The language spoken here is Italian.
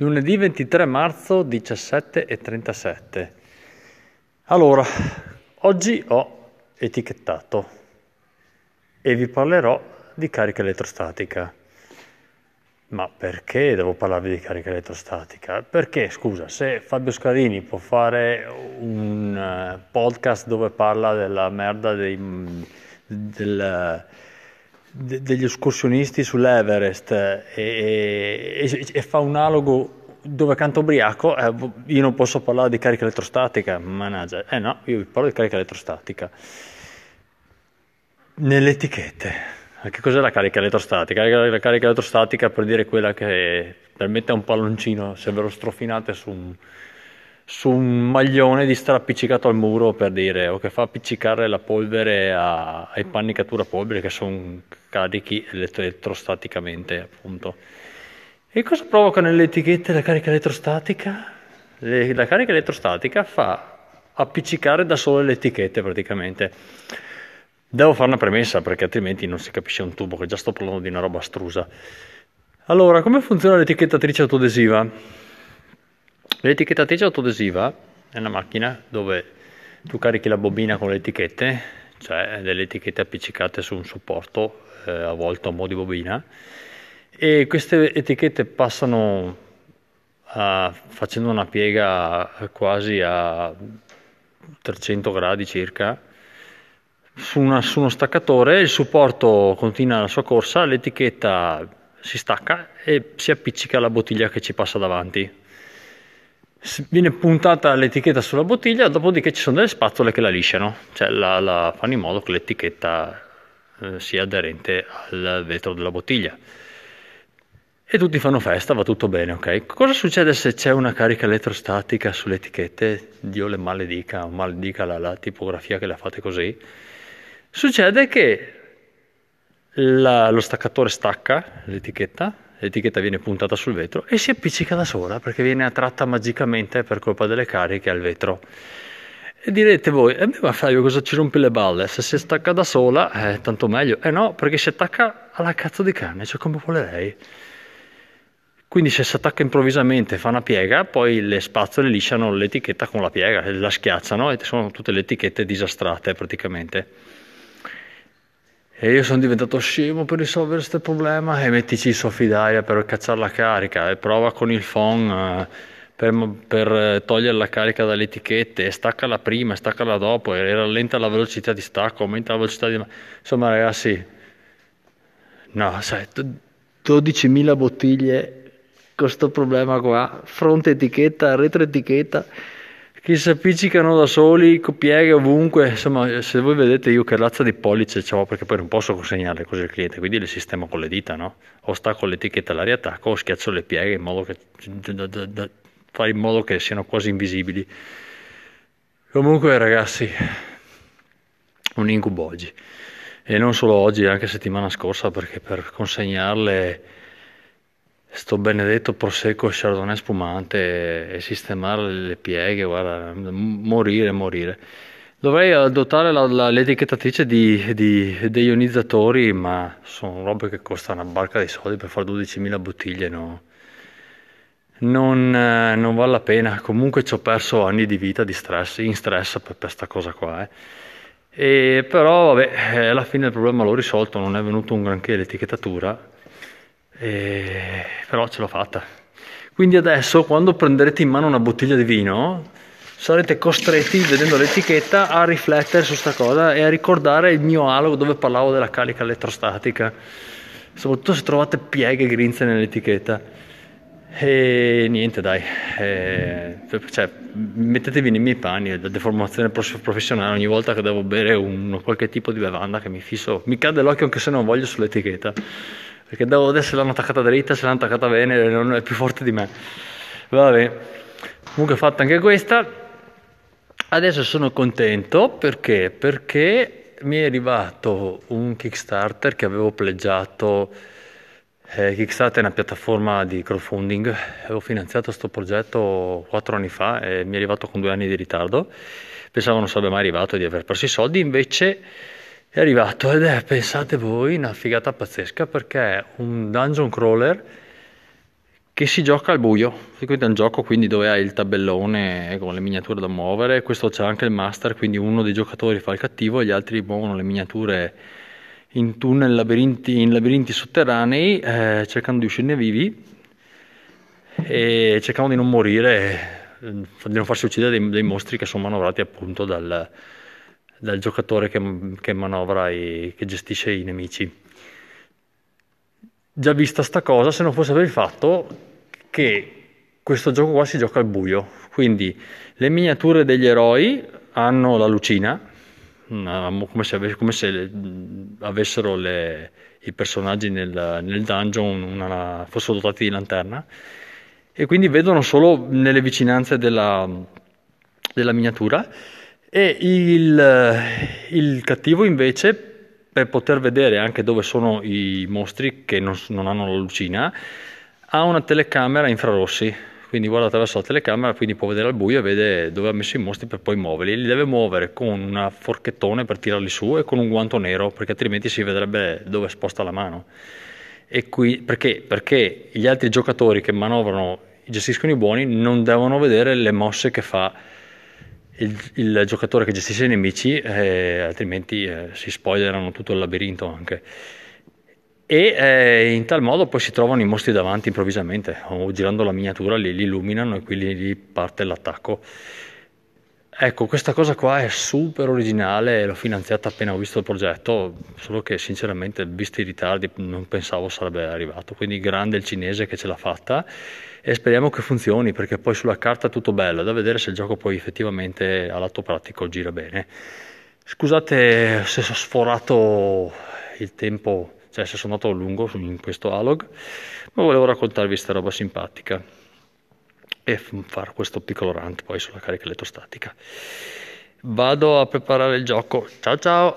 Lunedì 23 marzo 17.37. Allora, oggi ho etichettato e vi parlerò di carica elettrostatica. Ma perché devo parlarvi di carica elettrostatica? Perché, scusa, se Fabio Scarini può fare un eh, podcast dove parla della merda dei, del, de, degli escursionisti sull'Everest e, e, e, fa un analogo dove canta ubriaco, eh, io non posso parlare di carica elettrostatica, mannaggia. Eh no, io vi parlo di carica elettrostatica. Nelle etichette. Che cos'è la carica elettrostatica? La carica elettrostatica per dire quella che permette a un palloncino, se ve lo strofinate su un, su un maglione di stare appiccicato al muro per dire o che fa appiccicare la polvere a, ai panni cattura polvere che sono carichi elettrostaticamente appunto e cosa provoca nelle etichette la carica elettrostatica? Le, la carica elettrostatica fa appiccicare da sole le etichette praticamente devo fare una premessa perché altrimenti non si capisce un tubo che già sto parlando di una roba astrusa allora come funziona l'etichettatrice autoadesiva? L'etichettatrice autoadesiva è una macchina dove tu carichi la bobina con le etichette, cioè delle etichette appiccicate su un supporto eh, avvolto a mo' di bobina e queste etichette passano a, facendo una piega quasi a 300 gradi circa su, una, su uno staccatore, il supporto continua la sua corsa, l'etichetta si stacca e si appiccica alla bottiglia che ci passa davanti viene puntata l'etichetta sulla bottiglia, dopodiché ci sono delle spazzole che la lisciano, cioè la, la fanno in modo che l'etichetta eh, sia aderente al vetro della bottiglia. E tutti fanno festa, va tutto bene, ok? Cosa succede se c'è una carica elettrostatica sulle etichette? Dio le maledica, maledica la, la tipografia che la fate così. Succede che la, lo staccatore stacca l'etichetta, l'etichetta viene puntata sul vetro e si appiccica da sola perché viene attratta magicamente per colpa delle cariche al vetro. E direte voi, eh ma Fabio cosa ci rompi le balle? Se si stacca da sola, eh, tanto meglio. Eh no, perché si attacca alla cazzo di carne, cioè come vuole lei. Quindi se si attacca improvvisamente, fa una piega, poi le spazzole lisciano l'etichetta con la piega, la schiacciano e sono tutte le etichette disastrate praticamente. E io sono diventato scemo per risolvere questo problema. E mettici il soffi d'aria per cacciare la carica. E prova con il phone eh, per, per, togliere la carica dalle etichette. E staccala prima, staccala dopo. E rallenta la velocità di stacco, aumenta la velocità di... Insomma ragazzi, no, sai, 12.000 bottiglie questo problema qua, fronte etichetta, retro etichetta che si appiccicano da soli, pieghe ovunque, insomma se voi vedete io che razza di pollice ho perché poi non posso consegnarle così al cliente, quindi le sistemo con le dita, no? O stacco l'etichetta all'aria attacco o schiaccio le pieghe in modo che, da, da, da, fare in modo che siano quasi invisibili. Comunque ragazzi, un incubo oggi, e non solo oggi, anche settimana scorsa perché per consegnarle sto benedetto prosecco chardonnay spumante e sistemare le pieghe, guarda, morire, morire. Dovrei adottare la, la, l'etichettatrice di, di, dei ionizzatori, ma sono robe che costano una barca di soldi per fare 12.000 bottiglie, no? Non, non, vale la pena. Comunque ci ho perso anni di vita di stress, in stress per questa cosa qua. Eh. E, però, vabbè, eh, alla fine il problema l'ho risolto, non è venuto un granché l'etichettatura e... però ce l'ho fatta. Quindi adesso quando prenderete in mano una bottiglia di vino sarete costretti, vedendo l'etichetta, a riflettere su questa cosa e a ricordare il mio analogo dove parlavo della carica elettrostatica, soprattutto se trovate pieghe grinze nell'etichetta. E niente dai, e, cioè, mettetevi nei miei panni, la deformazione professionale ogni volta che devo bere un, qualche tipo di bevanda che mi fisso, mi cade l'occhio anche se non voglio sull'etichetta perché devo adesso l'hanno attaccata dritta, se l'hanno attaccata bene, non è più forte di me. Vabbè, comunque fatta anche questa. Adesso sono contento perché? Perché mi è arrivato un Kickstarter che avevo pleggiato. Eh, Kickstarter è una piattaforma di crowdfunding, avevo finanziato questo progetto quattro anni fa e mi è arrivato con due anni di ritardo. Pensavo non sarebbe mai arrivato di aver perso i soldi, invece è arrivato ed è, pensate voi, una figata pazzesca perché è un dungeon crawler che si gioca al buio. Questo è un gioco quindi dove hai il tabellone con le miniature da muovere, questo c'è anche il master, quindi uno dei giocatori fa il cattivo e gli altri muovono le miniature in tunnel, labirinti, in labirinti sotterranei, eh, cercando di uscirne vivi e cercando di non morire, eh, di non farsi uccidere dei, dei mostri che sono manovrati appunto dal, dal giocatore che, che manovra e che gestisce i nemici. Già vista sta cosa, se non fosse per il fatto che questo gioco qua si gioca al buio, quindi le miniature degli eroi hanno la lucina, come se, come se avessero le, i personaggi nel, nel dungeon una, fossero dotati di lanterna. E quindi vedono solo nelle vicinanze della, della miniatura e il, il, cattivo invece per poter vedere anche dove sono i mostri che non, non hanno la lucina ha una telecamera infrarossi. Quindi guarda attraverso la telecamera quindi può vedere al buio e vede dove ha messo i mostri per poi muoverli. Li deve muovere con una forchettone per tirarli su e con un guanto nero perché altrimenti si vedrebbe dove sposta la mano. Qui, perché? perché gli altri giocatori che manovrano gestiscono i buoni non devono vedere le mosse che fa il, il giocatore che gestisce i nemici, eh, altrimenti eh, si spoilerano tutto il labirinto anche. E eh, in tal modo poi si trovano i mostri davanti improvvisamente, o girando la miniatura li, li illuminano e quindi parte l'attacco. Ecco, questa cosa qua è super originale, l'ho finanziata appena ho visto il progetto, solo che sinceramente, visti i ritardi, non pensavo sarebbe arrivato. Quindi grande il cinese che ce l'ha fatta e speriamo che funzioni, perché poi sulla carta è tutto bello, da vedere se il gioco poi effettivamente all'atto pratico gira bene. Scusate se ho sforato il tempo, cioè se sono andato lungo in questo alog, ma volevo raccontarvi questa roba simpatica e fare questo piccolo rant poi sulla carica elettrostatica. Vado a preparare il gioco. Ciao ciao!